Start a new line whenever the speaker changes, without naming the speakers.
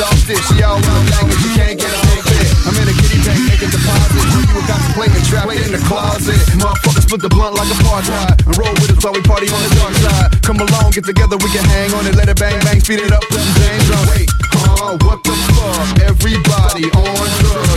exhausted. She all around banging, she can't get big bit. I'm in a kitty bank making deposits. You were contemplating, trapped in the closet. Motherfuckers split the blunt like a apartheid. And roll with us while we party on the dark side. Come along, get together, we can hang on it. Let it bang, bang, speed it up, put some James on. Wait, uh, what the fuck? Everybody on